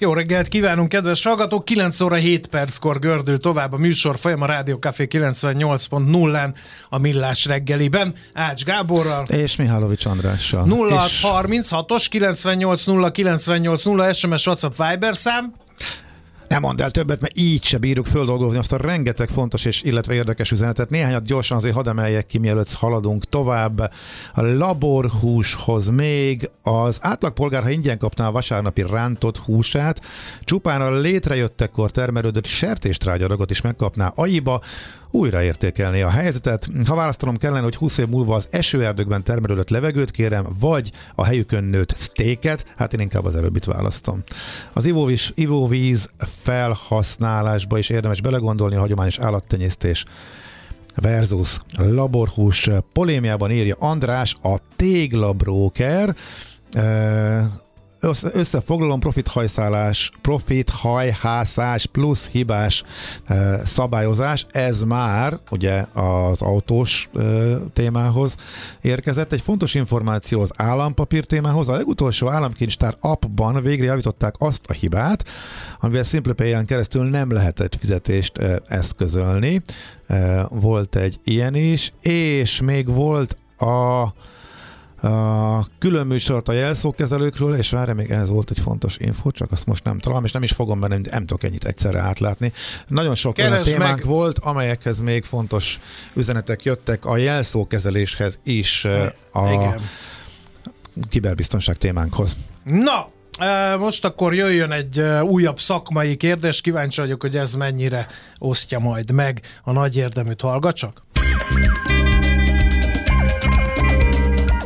Jó reggelt kívánunk, kedves hallgatók! 9 óra 7 perckor gördül tovább a műsor folyam a Rádió Café 98.0-án a Millás reggeliben. Ács Gáborral. És Mihálovics Andrással. 0636-os 98 98 0 SMS WhatsApp Viber szám. Nem mondd el többet, mert így se bírjuk földolgozni azt a rengeteg fontos és illetve érdekes üzenetet. Néhányat gyorsan azért hadd emeljek ki, mielőtt haladunk tovább. A laborhúshoz még az átlagpolgár, ha ingyen kapná a vasárnapi rántott húsát, csupán a létrejöttekor termelődött sertéstrágyadagot is megkapná aiba, újraértékelni a helyzetet. Ha választanom kellene, hogy 20 év múlva az esőerdőkben termelődött levegőt kérem, vagy a helyükön nőtt sztéket, hát én inkább az előbbit választom. Az ivóvíz, ivóvíz felhasználásba is érdemes belegondolni a hagyományos állattenyésztés versus laborhús polémiában írja András, a téglabróker összefoglalom, profithajszálás, profithajhászás plusz hibás e, szabályozás, ez már ugye az autós e, témához érkezett. Egy fontos információ az állampapír témához. A legutolsó államkincstár appban végre javították azt a hibát, amivel SimplePay-en keresztül nem lehetett fizetést e, eszközölni. E, volt egy ilyen is, és még volt a a külön műsort a jelszókezelőkről, és várj, még ehhez volt egy fontos info, csak azt most nem találom, és nem is fogom benne, nem tudok ennyit egyszerre átlátni. Nagyon sok olyan témánk meg. volt, amelyekhez még fontos üzenetek jöttek a jelszókezeléshez is a Igen. kiberbiztonság témánkhoz. Na, most akkor jöjjön egy újabb szakmai kérdés, kíváncsi vagyok, hogy ez mennyire osztja majd meg a nagy érdeműt hallgatsak.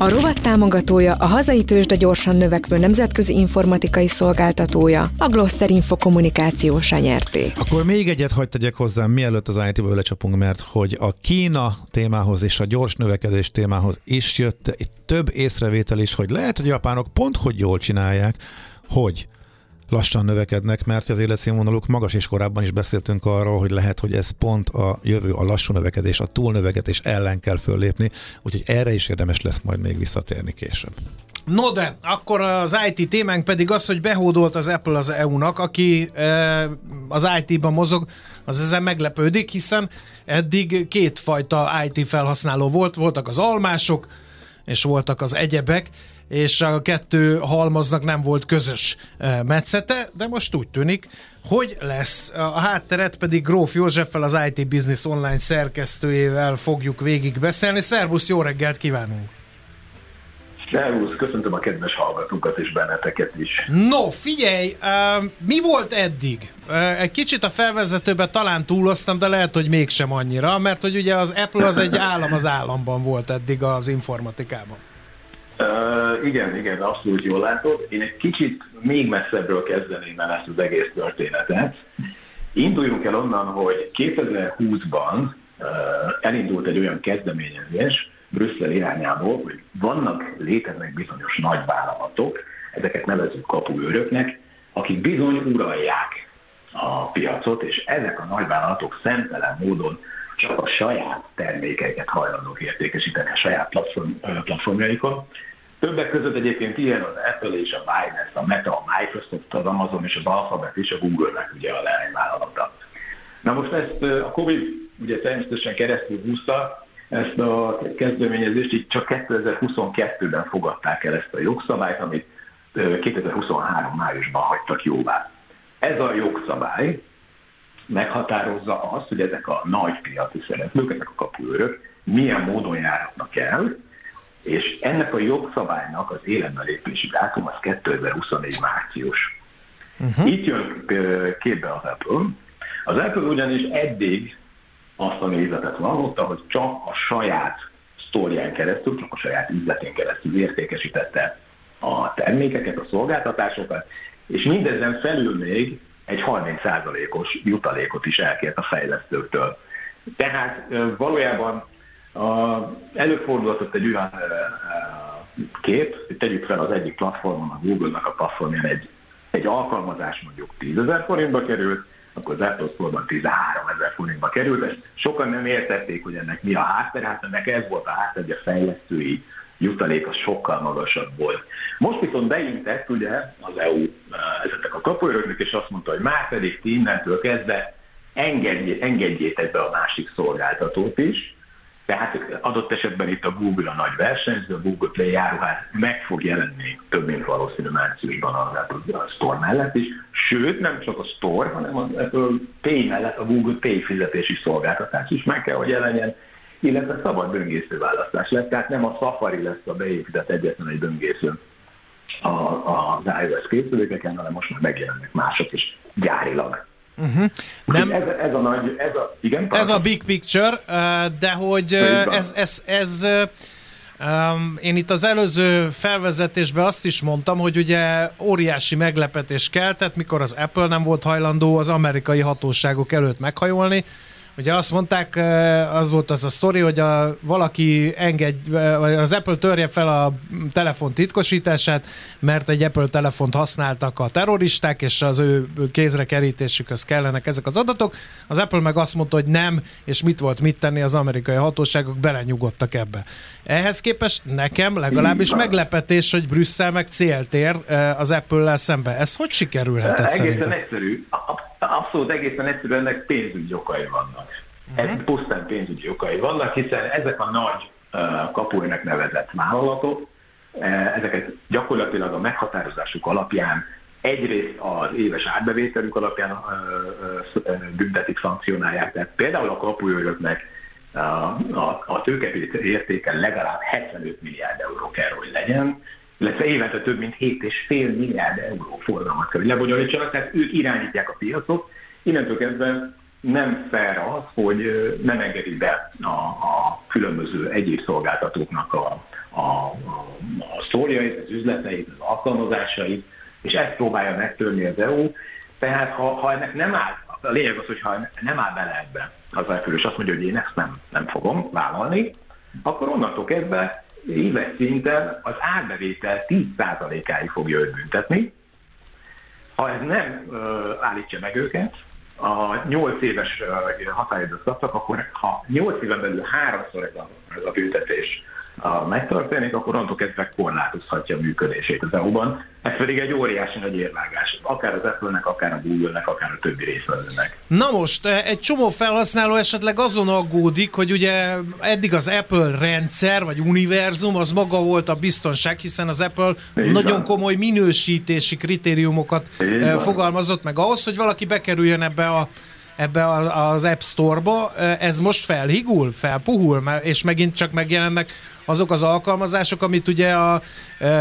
A rovat támogatója a hazai tőzsde gyorsan növekvő nemzetközi informatikai szolgáltatója, a Gloster Info kommunikációs nyerté. Akkor még egyet hagyd tegyek hozzá, mielőtt az IT-ből lecsapunk, mert hogy a Kína témához és a gyors növekedés témához is jött egy több észrevétel is, hogy lehet, hogy a japánok pont hogy jól csinálják, hogy lassan növekednek, mert az életszínvonaluk magas, és korábban is beszéltünk arról, hogy lehet, hogy ez pont a jövő, a lassú növekedés, a túlnövekedés ellen kell föllépni, úgyhogy erre is érdemes lesz majd még visszatérni később. No de, akkor az IT témánk pedig az, hogy behódolt az Apple az EU-nak, aki e, az IT-ban mozog, az ezen meglepődik, hiszen eddig kétfajta IT felhasználó volt, voltak az almások, és voltak az egyebek, és a kettő halmaznak nem volt közös eh, metszete, de most úgy tűnik, hogy lesz. A hátteret pedig Gróf Józseffel, az IT Business Online szerkesztőjével fogjuk végig beszélni. Szervusz, jó reggelt kívánunk! Szervusz, köszöntöm a kedves hallgatókat és benneteket is. No, figyelj, uh, mi volt eddig? Uh, egy kicsit a felvezetőben talán túloztam, de lehet, hogy mégsem annyira, mert hogy ugye az Apple az egy állam az államban volt eddig az informatikában. Uh, igen, igen, abszolút jól látod. Én egy kicsit még messzebbről kezdeném el ezt az egész történetet. Induljunk el onnan, hogy 2020-ban uh, elindult egy olyan kezdeményezés Brüsszel irányából, hogy vannak, léteznek bizonyos nagy vállalatok, ezeket nevezünk kapuőröknek, akik bizony uralják a piacot, és ezek a nagyvállalatok szemtelen módon csak a saját termékeiket hajlandók értékesíteni a saját platform, platformjaikon. Többek között egyébként ilyen az Apple és a Binance, a Meta, a Microsoft, az Amazon és az Alphabet és a Google-nek ugye a leányvállalata. Na most ezt a Covid ugye természetesen keresztül húzta, ezt a kezdeményezést így csak 2022-ben fogadták el ezt a jogszabályt, amit 2023 májusban hagytak jóvá. Ez a jogszabály meghatározza azt, hogy ezek a nagy piaci szereplők, ezek a kapuőrök milyen módon járhatnak el, és ennek a jogszabálynak az életbe lépési dátum az 2024 március. Uh-huh. Itt jön képbe az Apple. Az Apple ugyanis eddig azt a nézetet vallotta, hogy csak a saját sztórián keresztül, csak a saját üzletén keresztül értékesítette a termékeket, a szolgáltatásokat, és mindezen felül még egy 30%-os jutalékot is elkért a fejlesztőktől. Tehát valójában Előfordulhatott egy olyan kép, hogy tegyük fel az egyik platformon, a Google-nak a platformján egy, egy alkalmazás mondjuk 10 ezer forintba került, akkor az Apple Store-ban 13 ezer forintba került. Ezt sokan nem értették, hogy ennek mi a háttere, hát ennek ez volt a háttere, hogy a fejlesztői jutalék az sokkal magasabb volt. Most viszont beintett ugye az EU ezeknek a kapuőröknek, és azt mondta, hogy már pedig ti innentől kezdve engedjétek be a másik szolgáltatót is, tehát adott esetben itt a Google a nagy versenyző, a Google Play járuhát meg fog jelenni több mint valószínű márciusban a Apple Store mellett is, sőt nem csak a Store, hanem az Apple Pay mellett a Google Pay fizetési szolgáltatás is meg kell, hogy jelenjen, illetve szabad böngésző választás lett, tehát nem a Safari lesz a beépített egyetlen egy böngésző az iOS készülékeken, hanem most már megjelennek mások is gyárilag. Uh-huh. Nem, ez, ez a nagy, ez a, igen? Ez a big picture, de hogy ez, ez, ez én itt az előző felvezetésben azt is mondtam, hogy ugye óriási meglepetés keltett, mikor az Apple nem volt hajlandó az amerikai hatóságok előtt meghajolni, Ugye azt mondták, az volt az a sztori, hogy a, valaki engedj, vagy az Apple törje fel a telefon titkosítását, mert egy Apple telefont használtak a terroristák, és az ő kézre kerítésükhöz kellenek ezek az adatok. Az Apple meg azt mondta, hogy nem, és mit volt mit tenni, az amerikai hatóságok belenyugodtak ebbe. Ehhez képest nekem legalábbis meglepetés, hogy Brüsszel meg céltér az Apple-lel szembe. Ez hogy sikerülhetett Egészen szerintem? egyszerű. Abszolút egészen egyszerű, ennek pénzügyi okai vannak. Uh-huh. Ez pusztán pénzügyi okai vannak, hiszen ezek a nagy kapuinak nevezett vállalatok, ezeket gyakorlatilag a meghatározásuk alapján egyrészt az éves árbevételük alapján büntetik, szankcionálják. Tehát például a kapuőröknek a, a, a tőkepét értéke legalább 75 milliárd euró kell, hogy legyen, illetve évente több mint 7,5 milliárd euró forgalmat kell, hogy lebonyolítsanak, tehát ők irányítják a piacot. Innentől kezdve nem fair az, hogy nem engedik be a, a különböző egyéb szolgáltatóknak a, a, a, a sztoriait, az üzleteit, az alkalmazásait, és ezt próbálja megtörni az EU. Tehát ha, ha ennek nem áll, a lényeg az, hogy ha nem áll bele ebbe az elfő, és azt mondja, hogy én ezt nem, nem fogom vállalni, akkor onnantól kezdve éves szinten az árbevétel 10%-áig fogja őt büntetni. Ha ez nem uh, állítja meg őket, a 8 éves határidőt kaptak, akkor ha 8 éven belül háromszor ez a, ez a büntetés a megtörténik, akkor onnantól kezdve korlátozhatja a működését az EU-ban. Ez pedig egy óriási nagy érvágás, akár az Apple-nek, akár a Google-nek, akár a többi részvevőnek. Na most, eh, egy csomó felhasználó esetleg azon aggódik, hogy ugye eddig az Apple rendszer, vagy univerzum, az maga volt a biztonság, hiszen az Apple Így nagyon van. komoly minősítési kritériumokat Így eh, fogalmazott meg ahhoz, hogy valaki bekerüljön ebbe a ebbe az App Store-ba, ez most felhigul, felpuhul, és megint csak megjelennek azok az alkalmazások, amit ugye a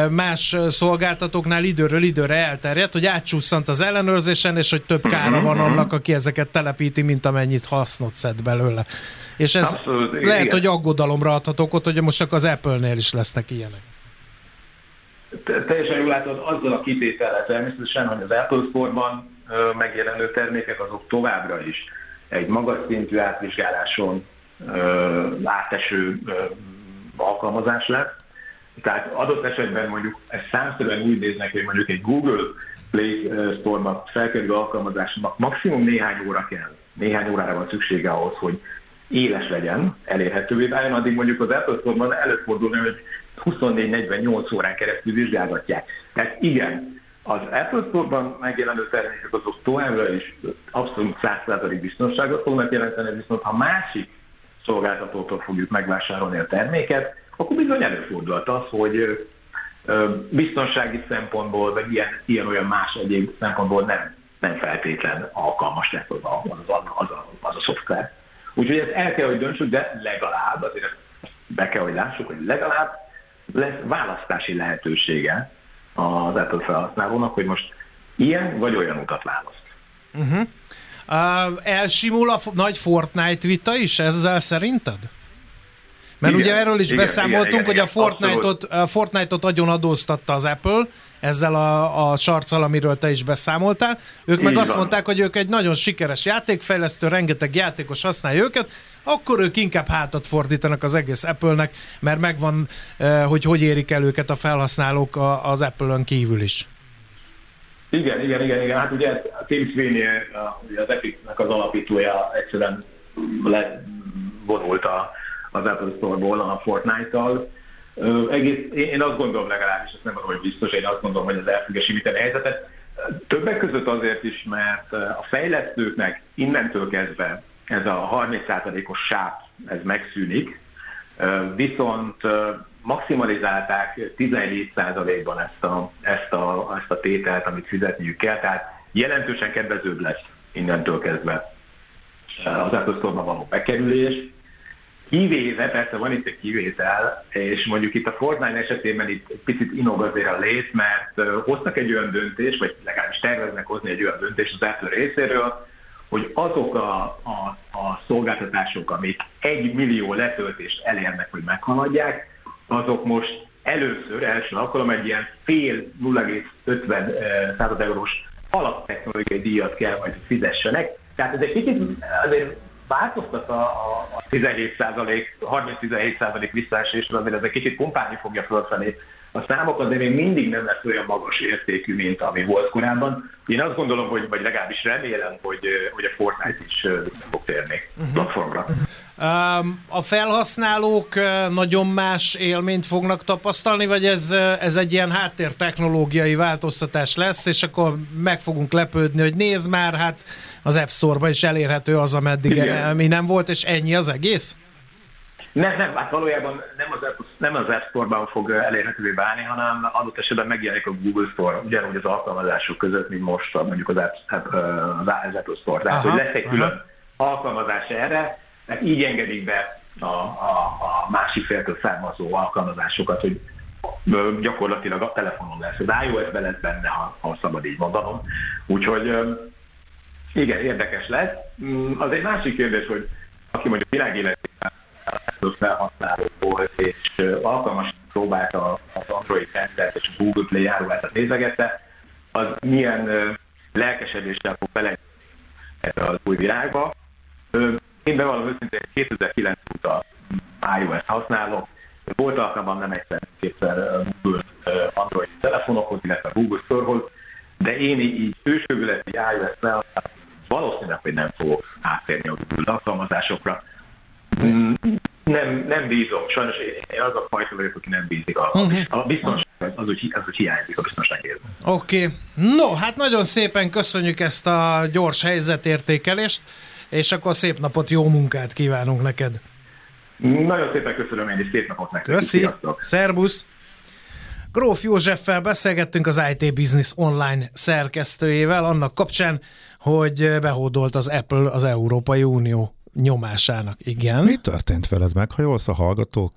más szolgáltatóknál időről időre elterjedt, hogy átcsúszant az ellenőrzésen, és hogy több kára van annak, aki ezeket telepíti, mint amennyit hasznot szed belőle. És ez Abszolút, lehet, igen. hogy aggodalomra adhat okot, hogy most csak az Apple-nél is lesznek ilyenek. Teljesen jól látod, azzal a kitétellel természetesen, hogy az Apple Store-ban megjelenő termékek azok továbbra is egy magas szintű átvizsgáláson áteső alkalmazás lett. Tehát adott esetben mondjuk ez számszerűen úgy néznek, hogy mondjuk egy Google Play Store-ba felkerülő alkalmazásnak maximum néhány óra kell, néhány órára van szüksége ahhoz, hogy éles legyen, elérhetővé váljon, addig mondjuk az Apple Store-ban előfordulni, hogy 24-48 órán keresztül vizsgálgatják. Tehát igen, az Apple Store-ban megjelenő termékek azok továbbra is abszolút 100% biztonságot fognak jelenteni, viszont ha másik szolgáltatótól fogjuk megvásárolni a terméket, akkor bizony előfordulhat az, hogy biztonsági szempontból, vagy ilyen, ilyen-olyan más egyéb szempontból nem, nem feltétlen alkalmas lesz az a, az, a, az, a, az a szoftver. Úgyhogy ezt el kell, hogy döntsük, de legalább, azért be kell, hogy lássuk, hogy legalább lesz választási lehetősége az Apple felhasználónak, hogy most ilyen vagy olyan utat választ. Uh-huh. Uh, elsimul a nagy Fortnite vita is ezzel szerinted? Mert igen, ugye erről is igen, beszámoltunk, igen, igen, hogy a Fortnite-ot, a Fortnite-ot agyon adóztatta az Apple, ezzel a, a sarccal, amiről te is beszámoltál. Ők Így meg van. azt mondták, hogy ők egy nagyon sikeres játékfejlesztő, rengeteg játékos használja őket, akkor ők inkább hátat fordítanak az egész Apple-nek, mert megvan, eh, hogy hogy érik el őket a felhasználók az Apple-ön kívül is. Igen, igen, igen, igen. Hát ugye Tim Sweeney, az Epic-nek az alapítója egyszerűen levonult a, az Apple Store-ból a Fortnite-tal. Egész, én azt gondolom legalábbis, ezt nem mondom, hogy biztos, én azt gondolom, hogy az elfüggesíteni a helyzetet. Többek között azért is, mert a fejlesztőknek innentől kezdve ez a 30%-os sáp, ez megszűnik, viszont maximalizálták 17%-ban ezt a, ezt, a, ezt a tételt, amit fizetniük kell, tehát jelentősen kedvezőbb lesz innentől kezdve az Apple való bekerülés. Kivéve, persze van itt egy kivétel, és mondjuk itt a Fortnite esetében itt egy picit inog azért a lét, mert hoztak egy olyan döntést, vagy legalábbis terveznek hozni egy olyan döntést az Apple részéről, hogy azok a, a, a szolgáltatások, amik egy millió letöltést elérnek, hogy meghaladják, azok most először, első alkalom egy ilyen fél 0,50 század eurós alaptechnológiai díjat kell majd fizessenek. Tehát ez egy kicsit azért változtat a, a 17 30-17% visszaesésről, azért ez egy kicsit pumpálni fogja fölfelé a számok azért még mindig nem lesz olyan magas értékű, mint ami volt korábban. Én azt gondolom, hogy, vagy legalábbis remélem, hogy, hogy a Fortnite is vissza fog térni uh-huh. platformra. A felhasználók nagyon más élményt fognak tapasztalni, vagy ez, ez egy ilyen háttér technológiai változtatás lesz, és akkor meg fogunk lepődni, hogy nézd már, hát az App Store-ban is elérhető az, ameddig Igen. mi nem volt, és ennyi az egész? Nem, nem, hát valójában nem az, App, nem az App Store-ban fog elérhetővé válni, hanem adott esetben megjelenik a Google Store, ugyanúgy az alkalmazások között, mint most mondjuk az, App, az Apple Store. Tehát, aha, hogy lesz egy külön aha. alkalmazás erre, mert így engedik be a, a, a másik féltől származó alkalmazásokat, hogy gyakorlatilag a telefonon lesz. Az iOS-ben lesz benne, ha, ha szabad így mondanom. Úgyhogy igen, érdekes lesz. Mm, az egy másik kérdés, hogy aki mondjuk világéletében felhasználó volt, és alkalmas próbálta az Android rendszert és a Google Play járóváltat nézegette, az milyen lelkesedéssel fog bele ebbe az új világba. Én bevallom őszintén 2009 óta iOS használok, volt alkalmam nem egyszer, kétszer Google Android telefonokhoz, illetve Google Store-hoz, de én így ősövületi iOS felhasználom, valószínűleg, hogy nem fogok átérni a Google alkalmazásokra. Mm, nem, nem bízom, sajnos én az a fajta vagyok, aki nem bízik a, uh-huh. a biztonság, az úgy, az úgy hiányzik a biztonságért. Oké. Okay. No, hát nagyon szépen köszönjük ezt a gyors helyzetértékelést, és akkor szép napot, jó munkát kívánunk neked. Nagyon szépen köszönöm én is, szép napot neked. Köszi, Sziasztok. szervusz. Gróf Józseffel beszélgettünk az IT Business Online szerkesztőjével annak kapcsán, hogy behódolt az Apple az Európai Unió nyomásának. Igen. Mi történt veled meg, ha jól a hallgatók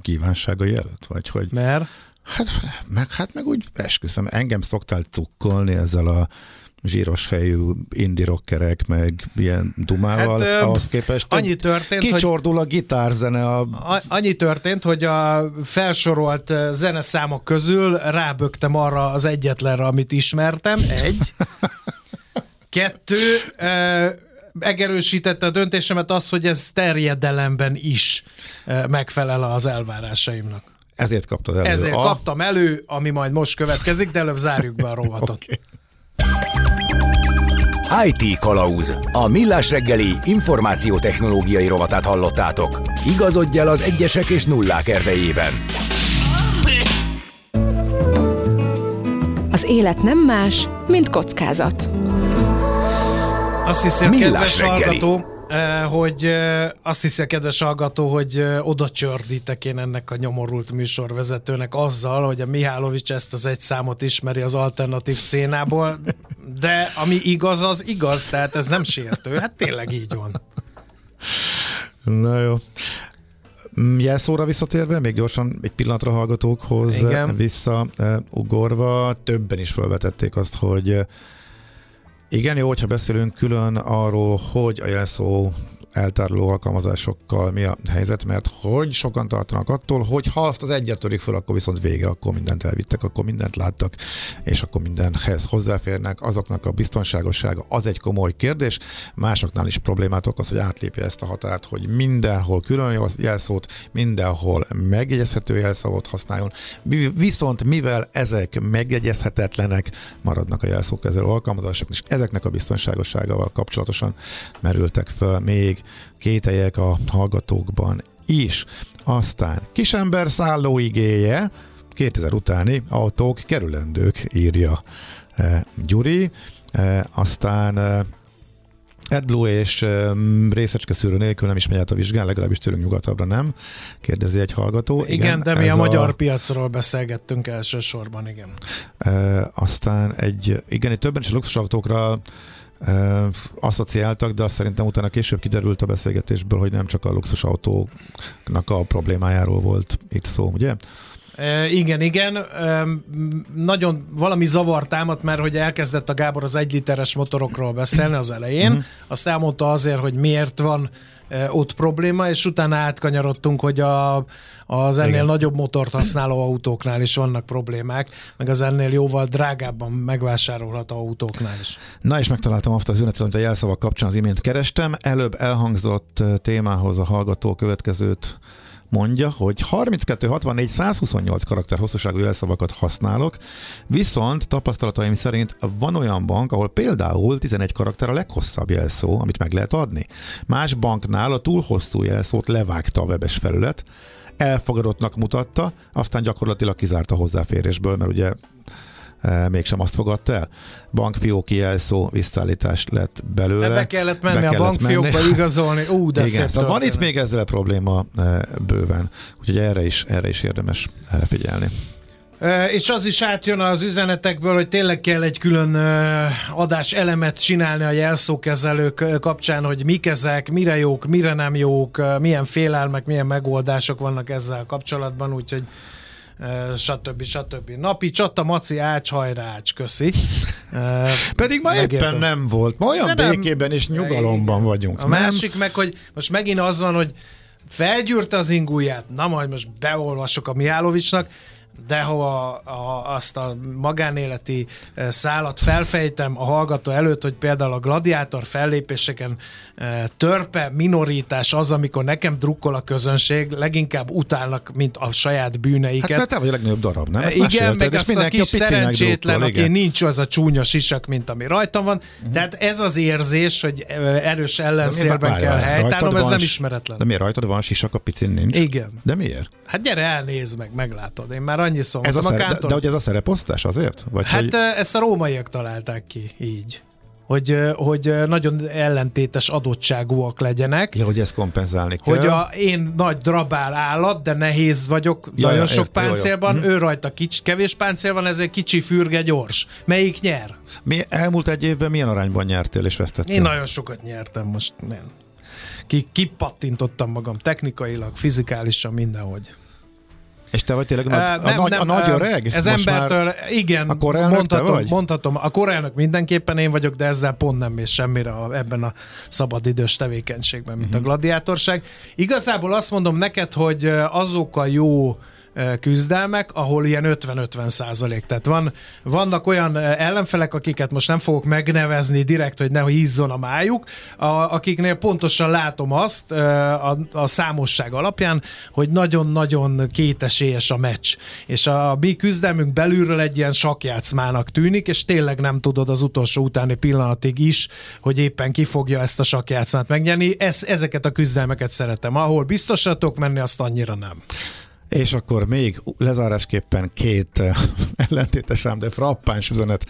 kívánságai előtt? Vagy hogy... Mert? Hát meg, hát meg úgy esküszöm, engem szoktál cukkolni ezzel a zsíros helyű indie rockerek, meg ilyen dumával, hát, ahhoz képest annyi történt, kicsordul hogy, a gitárzene. A... Annyi történt, hogy a felsorolt zeneszámok közül rábögtem arra az egyetlenre, amit ismertem, egy. Kettő, megerősítette a döntésemet az, hogy ez terjedelemben is megfelel az elvárásaimnak. Ezért kaptad elő. Ezért a... kaptam elő, ami majd most következik, de előbb zárjuk be a rovatot. okay. IT Kalauz. A millás reggeli információtechnológiai rovatát hallottátok. Igazodj el az egyesek és nullák erdejében. Az élet nem más, mint kockázat. Azt hiszi a kedves hallgató, eh, hogy eh, azt hiszi a kedves hallgató, hogy eh, oda csördítek én ennek a nyomorult műsorvezetőnek azzal, hogy a Mihálovics ezt az egy számot ismeri az alternatív szénából, de ami igaz, az igaz, tehát ez nem sértő. Hát tényleg így van. Na jó. Mm, jelszóra visszatérve, még gyorsan egy pillanatra hallgatókhoz Igen. visszaugorva, többen is felvetették azt, hogy igen, jó, hogyha beszélünk külön arról, hogy a jelszó eltároló alkalmazásokkal mi a helyzet, mert hogy sokan tartanak attól, hogy ha azt az egyet törik föl, akkor viszont vége, akkor mindent elvittek, akkor mindent láttak, és akkor mindenhez hozzáférnek. Azoknak a biztonságossága az egy komoly kérdés. Másoknál is problémát okoz, hogy átlépje ezt a határt, hogy mindenhol külön jelszót, mindenhol megjegyezhető jelszavot használjon. Viszont mivel ezek megjegyezhetetlenek, maradnak a jelszókezelő alkalmazások, és ezeknek a biztonságosságával kapcsolatosan merültek fel még kételyek a hallgatókban is. Aztán kisember szálló igéje, 2000 utáni autók kerülendők, írja e, Gyuri. E, aztán e, AdBlue és um, részecske szűrő nélkül nem is megy át a vizsgán, legalábbis tőlünk nyugatabbra nem, kérdezi egy hallgató. Igen, igen de mi a, a magyar piacról beszélgettünk elsősorban, igen. E, aztán egy, igen, itt többen is luxusautókra e, asszociáltak, de azt szerintem utána később kiderült a beszélgetésből, hogy nem csak a luxusautóknak a problémájáról volt itt szó, ugye? E, igen, igen. E, nagyon valami zavar támadt, mert hogy elkezdett a Gábor az egy literes motorokról beszélni az elején. Uh-huh. Azt elmondta azért, hogy miért van ott probléma, és utána átkanyarodtunk, hogy a, az ennél Igen. nagyobb motort használó autóknál is vannak problémák, meg az ennél jóval drágábban megvásárolható autóknál is. Na és megtaláltam azt az üzenetet, amit a jelszavak kapcsán az imént kerestem. Előbb elhangzott témához a hallgató következőt mondja, hogy 32, 64, 128 karakter hosszúságú jelszavakat használok, viszont tapasztalataim szerint van olyan bank, ahol például 11 karakter a leghosszabb jelszó, amit meg lehet adni. Más banknál a túl hosszú jelszót levágta a webes felület, elfogadottnak mutatta, aztán gyakorlatilag kizárta hozzáférésből, mert ugye mégsem azt fogadta el. Bankfióki jelszó visszaállítás lett belőle. De be kellett menni be kellett a bankfiókba menni. igazolni. Ú, de Igen, szóval van itt még ezzel probléma e, bőven, úgyhogy erre is, erre is érdemes e, figyelni. És az is átjön az üzenetekből, hogy tényleg kell egy külön adás elemet csinálni a jelszókezelők kapcsán, hogy mik ezek, mire jók, mire nem jók, milyen félelmek, milyen megoldások vannak ezzel kapcsolatban, úgyhogy stb. stb. Napi csata, maci, ács, hajrács, köszi. Pedig ma Megértem. éppen nem volt. Ma olyan nem, békében és nyugalomban vagyunk. A nem? másik meg, hogy most megint az van, hogy felgyűrte az ingúját, na majd most beolvasok a Miálovicsnak, de ha a, a, azt a magánéleti e, szállat felfejtem a hallgató előtt, hogy például a gladiátor fellépéseken e, törpe minoritás az, amikor nekem drukkol a közönség, leginkább utálnak, mint a saját bűneiket. Hát mert te vagy a legnagyobb darab, nem? Ezt igen, meg azt a kis szerencsétlen, aki igen. nincs az a csúnya sisak, mint ami rajtam van. Uh-huh. Tehát ez az érzés, hogy e, erős ellenszélben kell helytállnom, ez nem ismeretlen. De miért rajtad van sisak, a picin nincs? Igen. De miért? Hát gyere, elnézd meg, meglátod. Én már annyiszor ez a, a de, de, hogy ez a szereposztás azért? Vagy hát hogy... ezt a rómaiak találták ki így hogy, hogy nagyon ellentétes adottságúak legyenek. Ja, hogy ezt kompenzálni kell. Hogy a, én nagy drabál állat, de nehéz vagyok, ja, nagyon ja, sok ért, páncélban, jó, jó. ő rajta kicsi, kevés páncél van, ezért kicsi fürge gyors. Melyik nyer? Mi, elmúlt egy évben milyen arányban nyertél és vesztettél? Én nagyon sokat nyertem most. Nem. Ki, kipattintottam magam technikailag, fizikálisan, mindenhogy. És te vagy tényleg nagy, uh, nem, a, nagy, nem, a nagy öreg? Ez Most embertől, igen, a mondhatom, vagy? mondhatom, a korelnök mindenképpen én vagyok, de ezzel pont nem mész semmire a, ebben a szabadidős tevékenységben, mint uh-huh. a mhm. gladiátorság. Igazából azt mondom neked, hogy azok a jó küzdelmek, ahol ilyen 50-50 százalék. Tehát van, vannak olyan ellenfelek, akiket most nem fogok megnevezni direkt, hogy ne hízzon a májuk, a, akiknél pontosan látom azt a, a számosság alapján, hogy nagyon-nagyon kétesélyes a meccs. És a mi küzdelmünk belülről egy ilyen sakjátszmának tűnik, és tényleg nem tudod az utolsó utáni pillanatig is, hogy éppen ki fogja ezt a sakjátszmát megnyerni. Ez, ezeket a küzdelmeket szeretem. Ahol biztosatok menni, azt annyira nem. És akkor még lezárásképpen két eh, ellentétes ám, de frappáns üzenet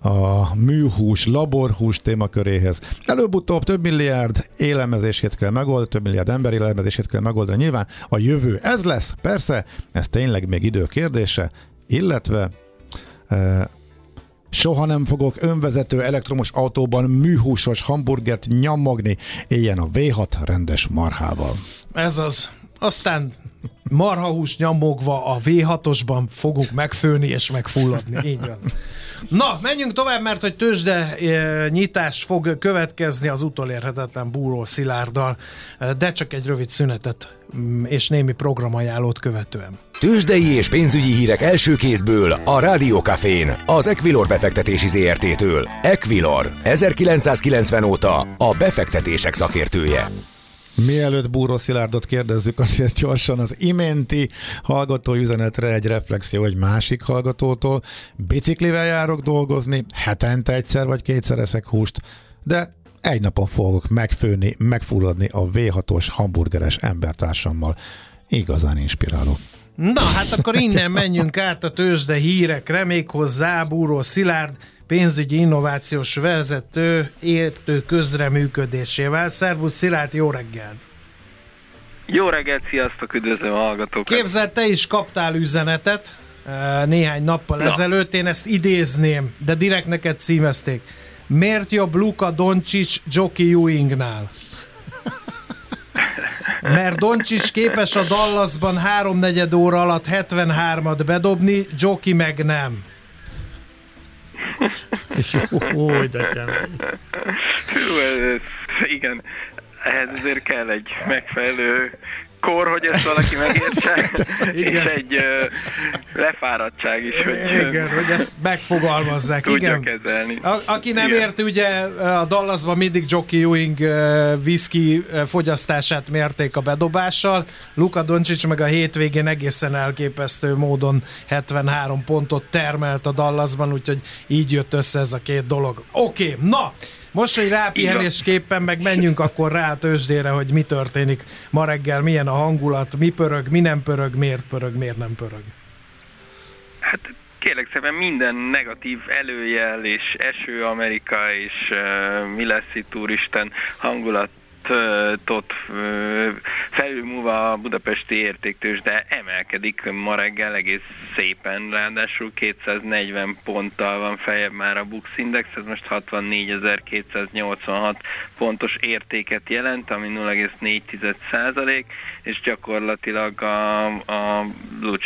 a műhús, laborhús témaköréhez. Előbb-utóbb több milliárd élelmezését kell megoldani, több milliárd ember élelmezését kell megoldani. Nyilván a jövő ez lesz, persze, ez tényleg még idő kérdése, illetve e, Soha nem fogok önvezető elektromos autóban műhúsos hamburgert nyomogni, éljen a V6 rendes marhával. Ez az. Aztán marhahús nyomogva a V6-osban fogunk megfőni és megfulladni. Így van. Na, menjünk tovább, mert hogy tőzsde e, nyitás fog következni az utolérhetetlen Búró Szilárddal, de csak egy rövid szünetet mm, és némi programajánlót követően. Tőzsdei és pénzügyi hírek első kézből a Rádiókafén, az Equilor befektetési ZRT-től. Equilor, 1990 óta a befektetések szakértője. Mielőtt Búró Szilárdot kérdezzük, azért gyorsan az iménti hallgató üzenetre egy reflexió egy másik hallgatótól. Biciklivel járok dolgozni, hetente egyszer vagy kétszer eszek húst, de egy napon fogok megfőni, megfulladni a V6-os hamburgeres embertársammal. Igazán inspiráló. Na, hát akkor innen menjünk át a tőzsde hírekre, méghozzá Búró Szilárd pénzügyi innovációs vezető értő közreműködésével. Szervusz Szilárd, jó reggelt! Jó reggelt, sziasztok, üdvözlöm a hallgatókat! Képzeld, te is kaptál üzenetet eh, néhány nappal Na. ezelőtt, én ezt idézném, de direkt neked címezték. Miért jobb Luka Doncsics Joki Ewingnál? Mert Doncsics képes a Dallasban háromnegyed óra alatt 73-at bedobni, Joki meg nem. Jó, de kemény. Igen, ehhez azért kell egy megfelelő kor, hogy ezt valaki megértse, és egy uh, lefáradtság is, hogy, igen, hogy ezt megfogalmazzák. Tudja igen. kezelni. A, aki nem igen. ért, ugye a Dallasban mindig Jockey Ewing whisky fogyasztását mérték a bedobással. Luka Doncic meg a hétvégén egészen elképesztő módon 73 pontot termelt a Dallasban, úgyhogy így jött össze ez a két dolog. Oké, okay, na! Most, hogy rápihenésképpen meg menjünk akkor rá a tőzsdére, hogy mi történik ma reggel, milyen a hangulat, mi pörög, mi nem pörög, miért pörög, miért nem pörög. Hát kérlek szépen minden negatív előjel és eső Amerika és uh, mi lesz itt úristen hangulat tot felülmúlva a budapesti értéktős, de emelkedik ma reggel egész szépen, ráadásul 240 ponttal van feljebb már a Bux Index, ez most 64.286 pontos értéket jelent, ami 0,4 százalék, és gyakorlatilag a, a blue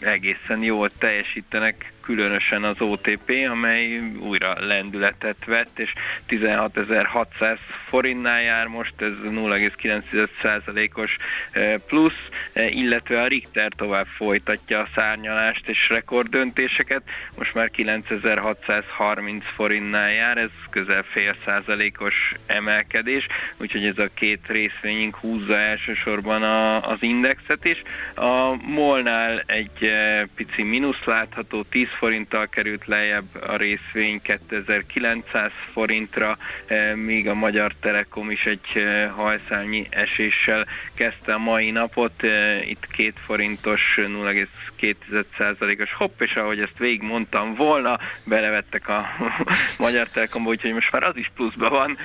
egészen jól teljesítenek, különösen az OTP, amely újra lendületet vett, és 16.600 forintnál jár most, ez 0,9%-os eh, plusz, eh, illetve a Richter tovább folytatja a szárnyalást és rekorddöntéseket, most már 9630 forintnál jár, ez közel fél százalékos emelkedés, úgyhogy ez a két részvényünk húzza elsősorban a, az indexet is. A Molnál egy eh, pici mínusz látható, 10 forinttal került lejjebb a részvény 2900 forintra, eh, míg a Magyar Telekom is egy eh, hajszálnyi eséssel kezdte a mai napot. Eh, itt 2 forintos 0,2%-os hopp, és ahogy ezt végig mondtam volna, belevettek a Magyar Telekomba, úgyhogy most már az is pluszban van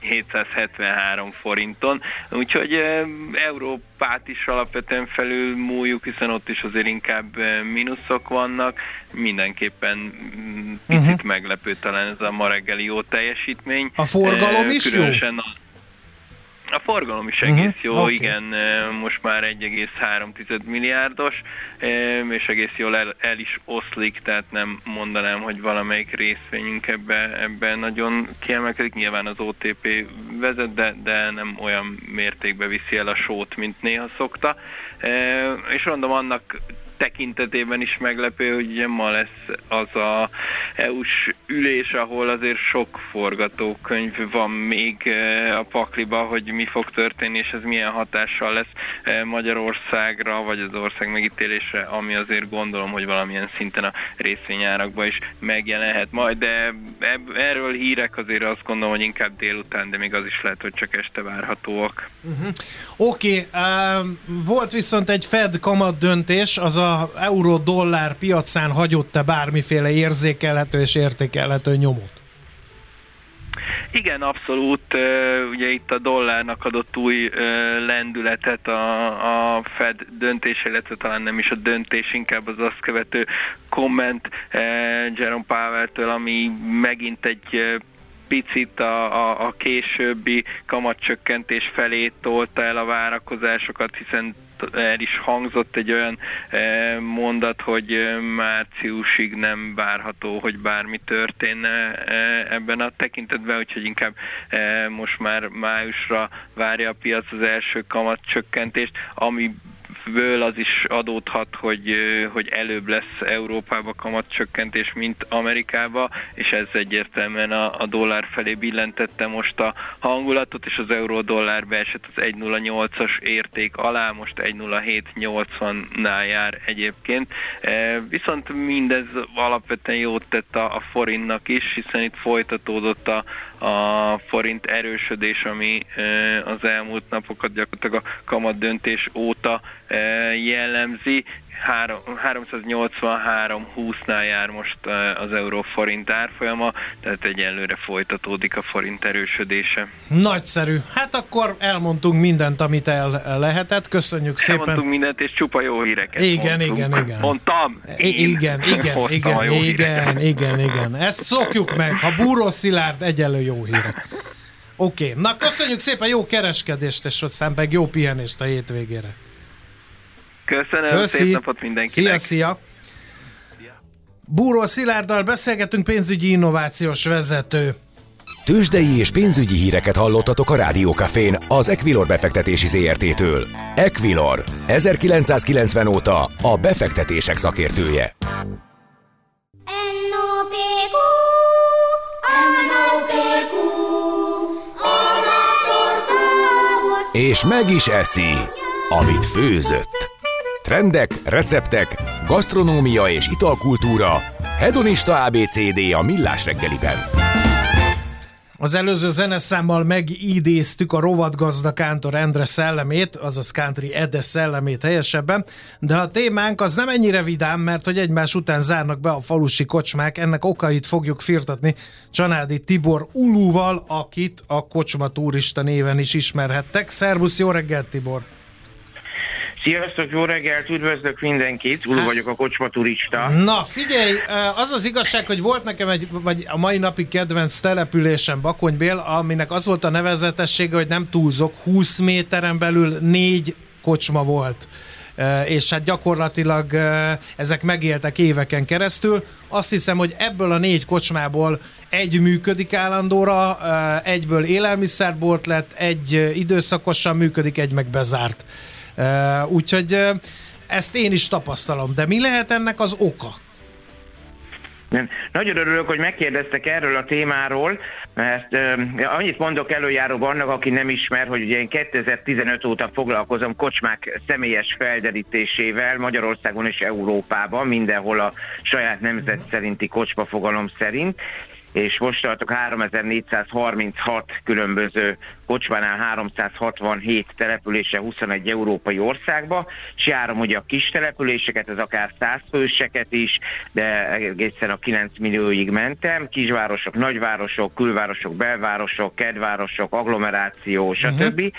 773 forinton. Úgyhogy Európát is alapvetően felül múljuk, hiszen ott is azért inkább mínuszok vannak, mindenképpen mm, picit uh-huh. meglepő talán ez a ma reggeli jó teljesítmény. A forgalom is jó? A, a forgalom is egész uh-huh. jó, okay. igen, most már 1,3 milliárdos, és egész jól el, el is oszlik, tehát nem mondanám, hogy valamelyik részvényünk ebben ebbe nagyon kiemelkedik. Nyilván az OTP vezet, de, de nem olyan mértékben viszi el a sót, mint néha szokta. És mondom, annak tekintetében is meglepő, hogy ugye ma lesz az a EU-s ülés, ahol azért sok forgatókönyv van még eh, a pakliba, hogy mi fog történni, és ez milyen hatással lesz eh, Magyarországra, vagy az ország megítélésre, ami azért gondolom, hogy valamilyen szinten a részvényárakban is megjelenhet majd, de erről hírek azért azt gondolom, hogy inkább délután, de még az is lehet, hogy csak este várhatóak. Uh-huh. Oké, okay, uh, volt viszont egy Fed kamat döntés, az a euró-dollár piacán hagyott-e bármiféle érzékelhető és értékelhető nyomot? Igen, abszolút. Ugye itt a dollárnak adott új lendületet a, a Fed döntése, illetve talán nem is a döntés, inkább az azt követő komment Jerome Powell-től, ami megint egy picit a, a, a későbbi kamatcsökkentés felé tolta el a várakozásokat, hiszen el is hangzott egy olyan mondat, hogy márciusig nem várható, hogy bármi történne ebben a tekintetben, úgyhogy inkább most már májusra várja a piac az első kamatcsökkentést, ami ből az is adódhat, hogy, hogy előbb lesz Európába kamatcsökkentés, mint Amerikába, és ez egyértelműen a, a dollár felé billentette most a hangulatot, és az euró-dollár beesett az 1.08-as érték alá, most 1.0780-nál jár egyébként. Viszont mindez alapvetően jót tett a, a forintnak is, hiszen itt folytatódott a, a forint erősödés, ami az elmúlt napokat gyakorlatilag a kamat döntés óta jellemzi. 383-20-nál jár most az euró forint árfolyama, tehát egyelőre folytatódik a forint erősödése. Nagyszerű. Hát akkor elmondtunk mindent, amit el lehetett. Köszönjük szépen. Elmondtunk mindent, és csupa jó híreket Igen, mondtunk. igen, igen. Mondtam. Igen, igen, igen, igen, igen, igen, igen. Ezt szokjuk meg. Ha búró szilárd, egyenlő jó hírek. Oké, okay. na köszönjük szépen, jó kereskedést, és aztán meg jó pihenést a hétvégére. Köszönöm, Köszi. szép napot mindenkinek. Szia, szia. Búró Szilárddal beszélgetünk, pénzügyi innovációs vezető. Tőzsdei és pénzügyi híreket hallottatok a Rádiókafén az Equilor befektetési ZRT-től. Equilor, 1990 óta a befektetések szakértője. És meg is eszi, amit főzött. Trendek, receptek, gasztronómia és italkultúra. Hedonista ABCD a Millás reggeliben. Az előző zeneszámmal megidéztük a rovatgazda Kántor Endre szellemét, azaz Country Ede szellemét helyesebben, de a témánk az nem ennyire vidám, mert hogy egymás után zárnak be a falusi kocsmák, ennek okait fogjuk firtatni Csanádi Tibor Ulúval, akit a kocsma turista néven is ismerhettek. Szervusz, jó reggelt Tibor! Sziasztok, jó reggelt, üdvözlök mindenkit, Ulu vagyok a kocsma turista. Na figyelj, az az igazság, hogy volt nekem egy, vagy a mai napi kedvenc településem Bakonybél, aminek az volt a nevezetessége, hogy nem túlzok, 20 méteren belül négy kocsma volt és hát gyakorlatilag ezek megéltek éveken keresztül. Azt hiszem, hogy ebből a négy kocsmából egy működik állandóra, egyből élelmiszerbolt lett, egy időszakosan működik, egy meg bezárt. Úgyhogy ezt én is tapasztalom. De mi lehet ennek az oka? Nem. Nagyon örülök, hogy megkérdeztek erről a témáról, mert uh, annyit mondok előjáróban annak, aki nem ismer, hogy ugye én 2015 óta foglalkozom kocsmák személyes felderítésével Magyarországon és Európában, mindenhol a saját nemzet szerinti kocsma fogalom szerint, és most tartok 3436 különböző kocsmánál 367 települése 21 európai országba, és járom ugye a kis településeket, ez akár 100 főseket is, de egészen a 9 millióig mentem, kisvárosok, nagyvárosok, külvárosok, belvárosok, kedvárosok, agglomeráció, stb. Uh-huh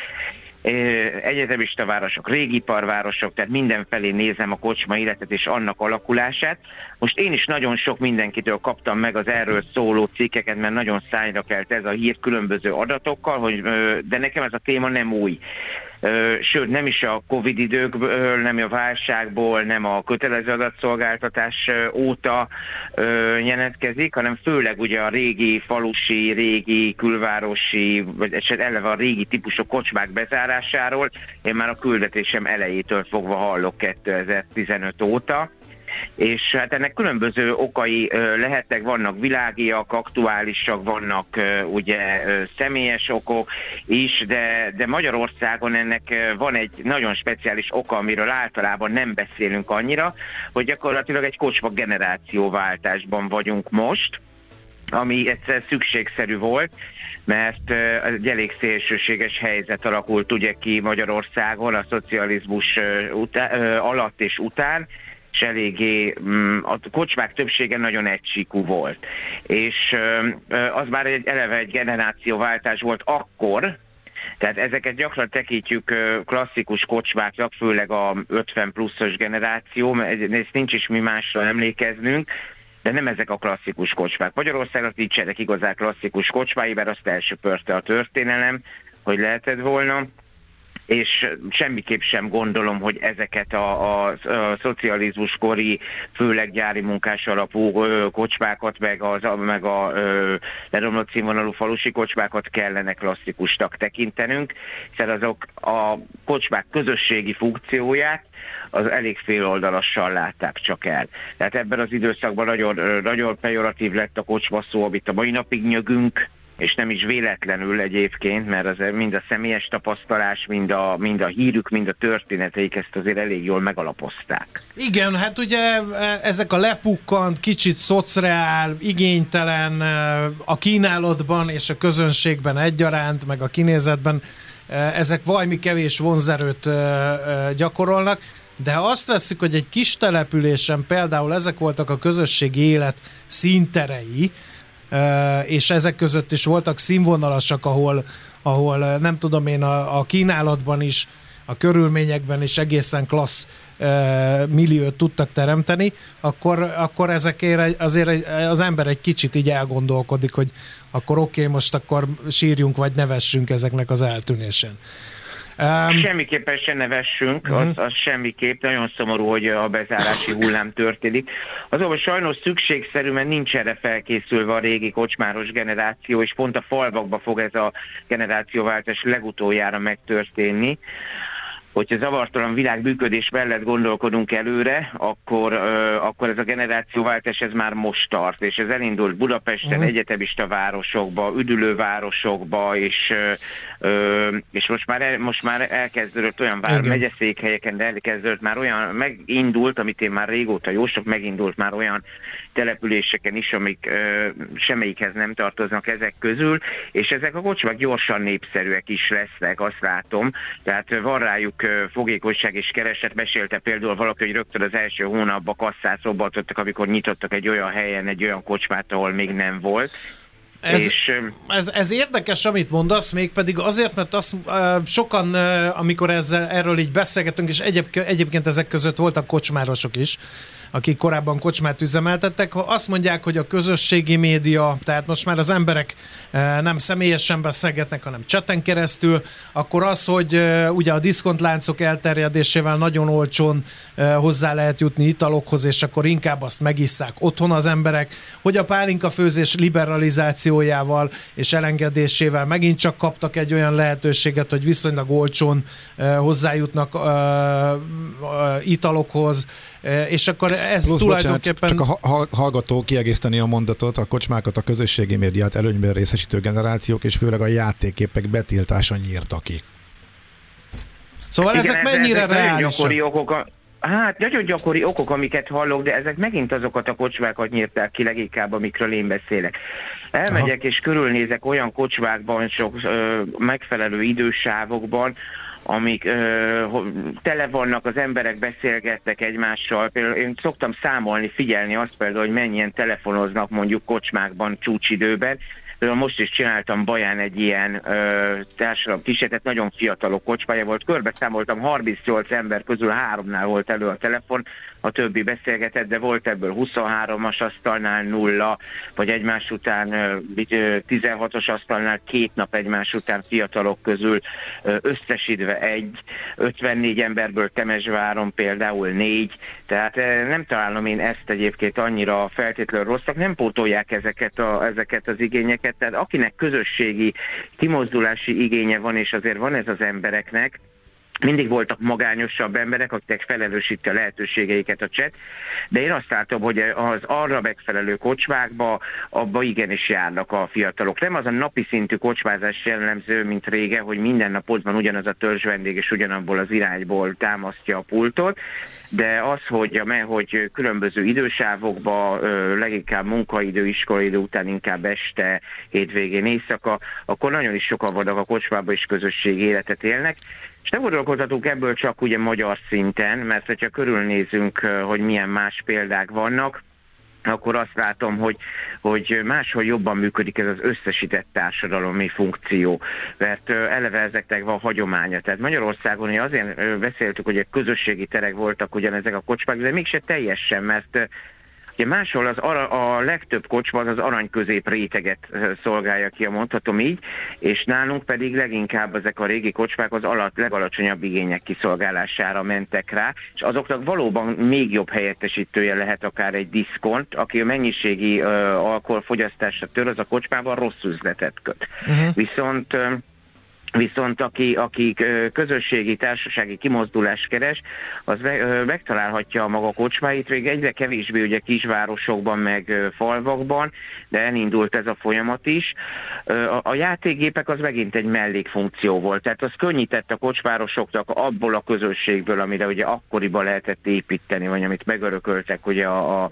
egyetemista városok, régiparvárosok, tehát mindenfelé nézem a kocsma életet és annak alakulását. Most én is nagyon sok mindenkitől kaptam meg az erről szóló cikkeket, mert nagyon szájra kelt ez a hír különböző adatokkal, hogy, de nekem ez a téma nem új sőt nem is a Covid időkből, nem a válságból, nem a kötelező adatszolgáltatás óta jelentkezik, hanem főleg ugye a régi falusi, régi külvárosi, vagy esetleg eleve a régi típusú kocsmák bezárásáról. Én már a küldetésem elejétől fogva hallok 2015 óta és hát ennek különböző okai lehetnek, vannak világiak, aktuálisak, vannak ugye személyes okok is, de, de Magyarországon ennek van egy nagyon speciális oka, amiről általában nem beszélünk annyira, hogy gyakorlatilag egy kocsma generációváltásban vagyunk most, ami egyszer szükségszerű volt, mert egy elég szélsőséges helyzet alakult ugye ki Magyarországon a szocializmus alatt és után, és eléggé mm, a kocsmák többsége nagyon egysíkú volt. És az már egy, eleve egy generációváltás volt akkor, tehát ezeket gyakran tekintjük klasszikus kocsmáknak, főleg a 50 pluszos generáció, mert ezt nincs is mi másra emlékeznünk, de nem ezek a klasszikus kocsmák. Magyarországon nincsenek igazán klasszikus kocsmái, mert azt elsöpörte a történelem, hogy lehetett volna és semmiképp sem gondolom, hogy ezeket a, a, a szocializmus kori, főleg gyári munkás alapú kocsmákat, meg, az, meg a leromlott színvonalú falusi kocsmákat kellene klasszikustak tekintenünk, hiszen azok a kocsmák közösségi funkcióját az elég féloldalassal látták csak el. Tehát ebben az időszakban nagyon, nagyon pejoratív lett a kocsma szó, amit a mai napig nyögünk, és nem is véletlenül egyébként, mert az mind a személyes tapasztalás, mind a, mind a hírük, mind a történeteik ezt azért elég jól megalapozták. Igen, hát ugye e, ezek a lepukkant, kicsit szociál, igénytelen e, a kínálatban és a közönségben egyaránt, meg a kinézetben e, ezek valami kevés vonzerőt gyakorolnak, de ha azt veszik, hogy egy kis településen például ezek voltak a közösségi élet színterei, és ezek között is voltak színvonalasak, ahol, ahol nem tudom én, a, a kínálatban is, a körülményekben is egészen klassz milliót tudtak teremteni, akkor, akkor ezekért azért az ember egy kicsit így elgondolkodik, hogy akkor oké, okay, most akkor sírjunk vagy nevessünk ezeknek az eltűnésén. Um, Semmiképpen se nevessünk, uh-huh. az, az semmiképp. Nagyon szomorú, hogy a bezárási hullám történik. Azonban sajnos szükségszerű, mert nincs erre felkészülve a régi kocsmáros generáció, és pont a falvakba fog ez a generációváltás legutoljára megtörténni hogyha zavartalan világ működés mellett gondolkodunk előre, akkor, uh, akkor ez a generációváltás ez már most tart, és ez elindult Budapesten, uh-huh. egyetemista városokba, üdülővárosokba, és, uh, és most már, el, most már elkezdődött olyan vár, megyeszékhelyeken, de elkezdődött már olyan, megindult, amit én már régóta jó sok, megindult már olyan településeken is, amik uh, semmelyikhez nem tartoznak ezek közül, és ezek a kocsmák gyorsan népszerűek is lesznek, azt látom, tehát van rájuk fogékonyság és kereset. Mesélte például valaki, hogy rögtön az első hónapban kasszát szobbatottak, amikor nyitottak egy olyan helyen, egy olyan kocsmát, ahol még nem volt. Ez, és, ez, ez érdekes, amit mondasz, mégpedig azért, mert azt, sokan, amikor ezzel, erről így beszélgetünk, és egyéb, egyébként ezek között voltak kocsmárosok is, akik korábban kocsmát üzemeltettek, azt mondják, hogy a közösségi média, tehát most már az emberek eh, nem személyesen beszélgetnek, hanem cseten keresztül, akkor az, hogy eh, ugye a diszkontláncok elterjedésével nagyon olcsón eh, hozzá lehet jutni italokhoz, és akkor inkább azt megisszák otthon az emberek, hogy a pálinka főzés liberalizációjával és elengedésével megint csak kaptak egy olyan lehetőséget, hogy viszonylag olcsón hozzájutnak italokhoz, és akkor ez Plusz, tulajdonképpen... Bocsánat, csak a hallgató kiegészteni a mondatot, a kocsmákat a közösségi médiát előnyben részesítő generációk, és főleg a játéképek betiltása nyírta ki. Szóval Igen, ezek mennyire reálisak? okok, Hát nagyon gyakori okok, amiket hallok, de ezek megint azokat a kocsmákat nyírták ki leginkább, amikről én beszélek. Elmegyek Aha. és körülnézek olyan kocsmákban, sok ö, megfelelő idősávokban, amik ö, tele vannak, az emberek beszélgettek egymással. Például én szoktam számolni, figyelni azt például, hogy mennyien telefonoznak mondjuk kocsmákban csúcsidőben, Például most is csináltam Baján egy ilyen ö, társadalom kísérletet, nagyon fiatalok kocsmája volt, körbe számoltam, 38 ember közül háromnál volt elő a telefon, a többi beszélgetett, de volt ebből 23-as asztalnál nulla, vagy egymás után 16-os asztalnál két nap egymás után fiatalok közül összesítve egy, 54 emberből Temesváron például négy, tehát nem találom én ezt egyébként annyira feltétlenül rosszak, nem pótolják ezeket, a, ezeket az igényeket, tehát akinek közösségi kimozdulási igénye van, és azért van ez az embereknek, mindig voltak magányosabb emberek, akiknek felelősíti a lehetőségeiket a cset, de én azt látom, hogy az arra megfelelő kocsmákba, abba igenis járnak a fiatalok. Nem az a napi szintű kocsmázás jellemző, mint rége, hogy minden nap ott van ugyanaz a törzs vendég, és ugyanabból az irányból támasztja a pultot, de az, hogy, hogy különböző idősávokba, leginkább munkaidő, iskolaidő után inkább este, hétvégén, éjszaka, akkor nagyon is sokan vannak a kocsmába és közösség életet élnek, és nem gondolkodhatunk ebből csak ugye magyar szinten, mert hogyha körülnézünk, hogy milyen más példák vannak, akkor azt látom, hogy, hogy máshol jobban működik ez az összesített társadalomi funkció, mert eleve ezeknek van hagyománya. Tehát Magyarországon azért beszéltük, hogy a közösségi terek voltak ugyanezek a kocsmák, de mégse teljesen, mert Ugye máshol az ara, a legtöbb kocsma az az arany közép réteget szolgálja ki, mondhatom így, és nálunk pedig leginkább ezek a régi kocsmák az alatt legalacsonyabb igények kiszolgálására mentek rá, és azoknak valóban még jobb helyettesítője lehet akár egy diszkont, aki a mennyiségi uh, alkoholfogyasztásra tör, az a kocsmában rossz üzletet köt. Uh-huh. Viszont uh, Viszont aki, aki közösségi, társasági kimozdulást keres, az megtalálhatja a maga kocsmáit, még egyre kevésbé ugye kisvárosokban, meg falvakban, de elindult ez a folyamat is. A játékgépek az megint egy mellékfunkció volt, tehát az könnyített a kocsvárosoknak abból a közösségből, amire ugye akkoriban lehetett építeni, vagy amit megörököltek ugye a, a,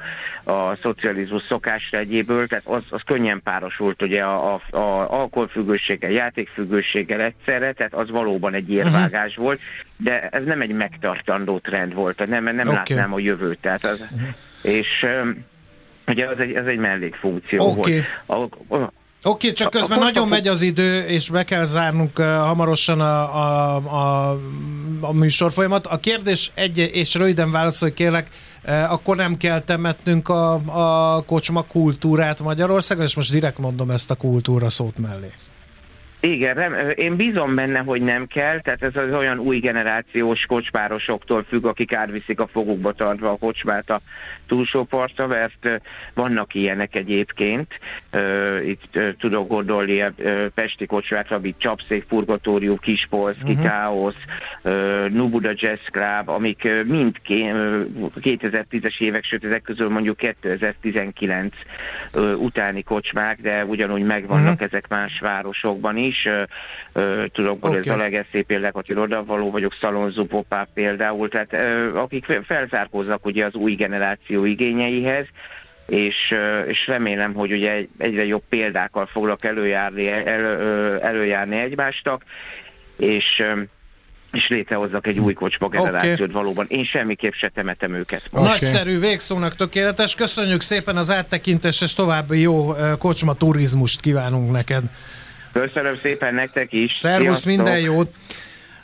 a szocializmus szokásregyéből, tehát az, az könnyen párosult ugye a, a, a alkoholfüggőséggel, játékfüggőséggel, egyszerre, tehát az valóban egy érvágás uh-huh. volt, de ez nem egy megtartandó trend volt, nem, nem okay. látnám a jövőt. Tehát az, uh-huh. És ugye az egy, az egy mellékfunkció okay. volt. A, a, Oké, okay, csak közben a nagyon megy az idő, és be kell zárnunk uh, hamarosan a, a, a, a műsorfolyamat. A kérdés egy, és röviden válaszolj kérlek, uh, akkor nem kell temetnünk a, a kocsma kultúrát Magyarországon, és most direkt mondom ezt a kultúra szót mellé. Igen, rem, én bízom benne, hogy nem kell, tehát ez az olyan új generációs kocsmárosoktól függ, akik átviszik a fogukba tartva a kocsmát a túlsó partra, mert vannak ilyenek egyébként. Itt tudok gondolni a Pesti kocsmára, amit Csapszék, Purgatórium, Kispolszki, uh-huh. Káosz, Nubuda Jazz Club, amik mind 2010-es évek, sőt ezek közül mondjuk 2019 utáni kocsmák, de ugyanúgy megvannak uh-huh. ezek más városokban is is. Tudok, hogy okay. ez a legeszép például, hogy oda való vagyok, Szalonzó Popá például, tehát akik felzárkóznak ugye az új generáció igényeihez, és, és remélem, hogy ugye egyre jobb példákkal foglak előjárni, elő, előjárni egymástak, és és létrehozzak egy új kocsma generációt okay. valóban. Én semmiképp se temetem őket. Okay. Nagyszerű, végszónak tökéletes. Köszönjük szépen az áttekintés, és további jó kocsma turizmust kívánunk neked. Köszönöm szépen nektek is. Szervusz, minden jót!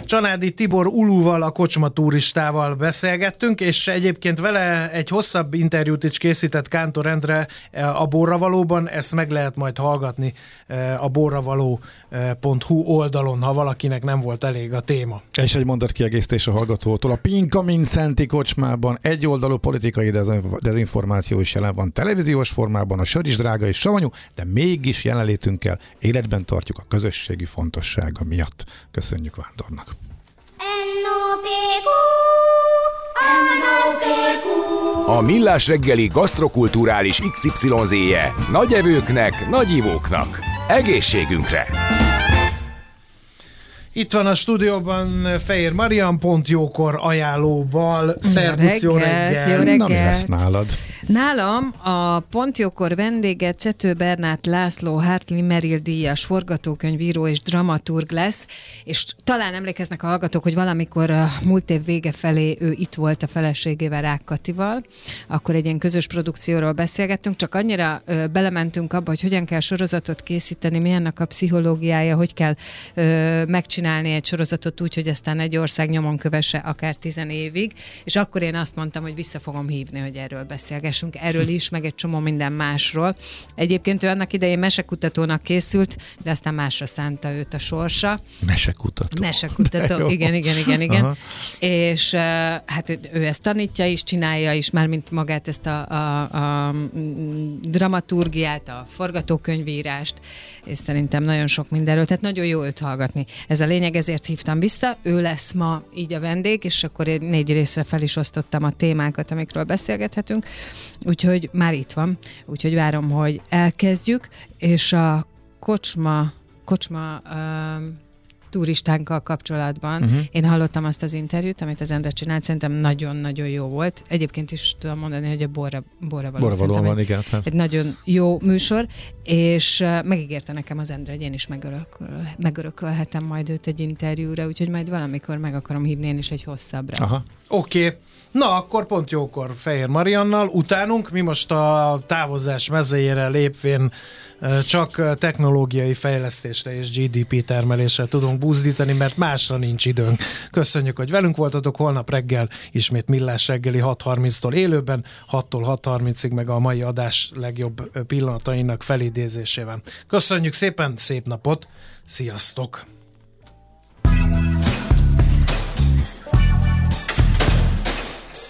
Csanádi Tibor Uluval, a kocsma turistával beszélgettünk, és egyébként vele egy hosszabb interjút is készített Kántor Endre eh, a Borravalóban, ezt meg lehet majd hallgatni eh, a borravaló.hu oldalon, ha valakinek nem volt elég a téma. És egy mondat kiegészítés a hallgatótól. A Pinka Szenti kocsmában egy oldalú politikai dezinformáció is jelen van televíziós formában, a sör is drága és savanyú, de mégis jelenlétünkkel életben tartjuk a közösségi fontossága miatt. Köszönjük Vándornak! A Millás reggeli gasztrokulturális XYZ-je nagy evőknek, nagy ivóknak. Egészségünkre! Itt van a stúdióban Fehér Marian, pont jókor ajánlóval. Szervusz, jó reggelt! Jó reggelt! Na, mi lesz nálad? Nálam a Pontjókor vendége Cető Bernát László Hartley Merrill díjas forgatókönyvíró és dramaturg lesz, és talán emlékeznek a hallgatók, hogy valamikor a múlt év vége felé ő itt volt a feleségével Rákkatival, akkor egy ilyen közös produkcióról beszélgettünk, csak annyira ö, belementünk abba, hogy hogyan kell sorozatot készíteni, milyennek a pszichológiája, hogy kell ö, megcsinálni egy sorozatot úgy, hogy aztán egy ország nyomon kövesse akár tizen évig, és akkor én azt mondtam, hogy vissza fogom hívni, hogy erről beszélgessünk erről is, meg egy csomó minden másról. Egyébként ő annak idején mesekutatónak készült, de aztán másra szánta őt a sorsa. Mesekutató. Mesekutató, igen, igen, igen, igen. Aha. És hát ő ezt tanítja is, csinálja is, már mint magát ezt a, a, a dramaturgiát, a forgatókönyvírást, és szerintem nagyon sok mindenről, tehát nagyon jó őt hallgatni. Ez a lényeg, ezért hívtam vissza. Ő lesz ma így a vendég, és akkor én négy részre fel is osztottam a témákat, amikről beszélgethetünk. Úgyhogy már itt van, úgyhogy várom, hogy elkezdjük, és a kocsma, kocsma uh, turistánkkal kapcsolatban. Uh-huh. Én hallottam azt az interjút, amit az Endre csinált, szerintem nagyon-nagyon jó volt. Egyébként is tudom mondani, hogy a Borra, Borra való, Borra való van, igen. Hát. Egy nagyon jó műsor, és megígérte nekem az Endre, hogy én is megörököl, megörökölhetem majd őt egy interjúra, úgyhogy majd valamikor meg akarom hívni én is egy hosszabbra. Aha. Oké. Okay. Na, akkor pont jókor Fehér Mariannal. Utánunk mi most a távozás mezejére lépvén csak technológiai fejlesztésre és GDP termelésre tudunk buzdítani, mert másra nincs időnk. Köszönjük, hogy velünk voltatok, holnap reggel ismét Millás reggeli 6.30-tól élőben, 6-tól 6.30-ig meg a mai adás legjobb pillanatainak felidézésével. Köszönjük szépen, szép napot, sziasztok!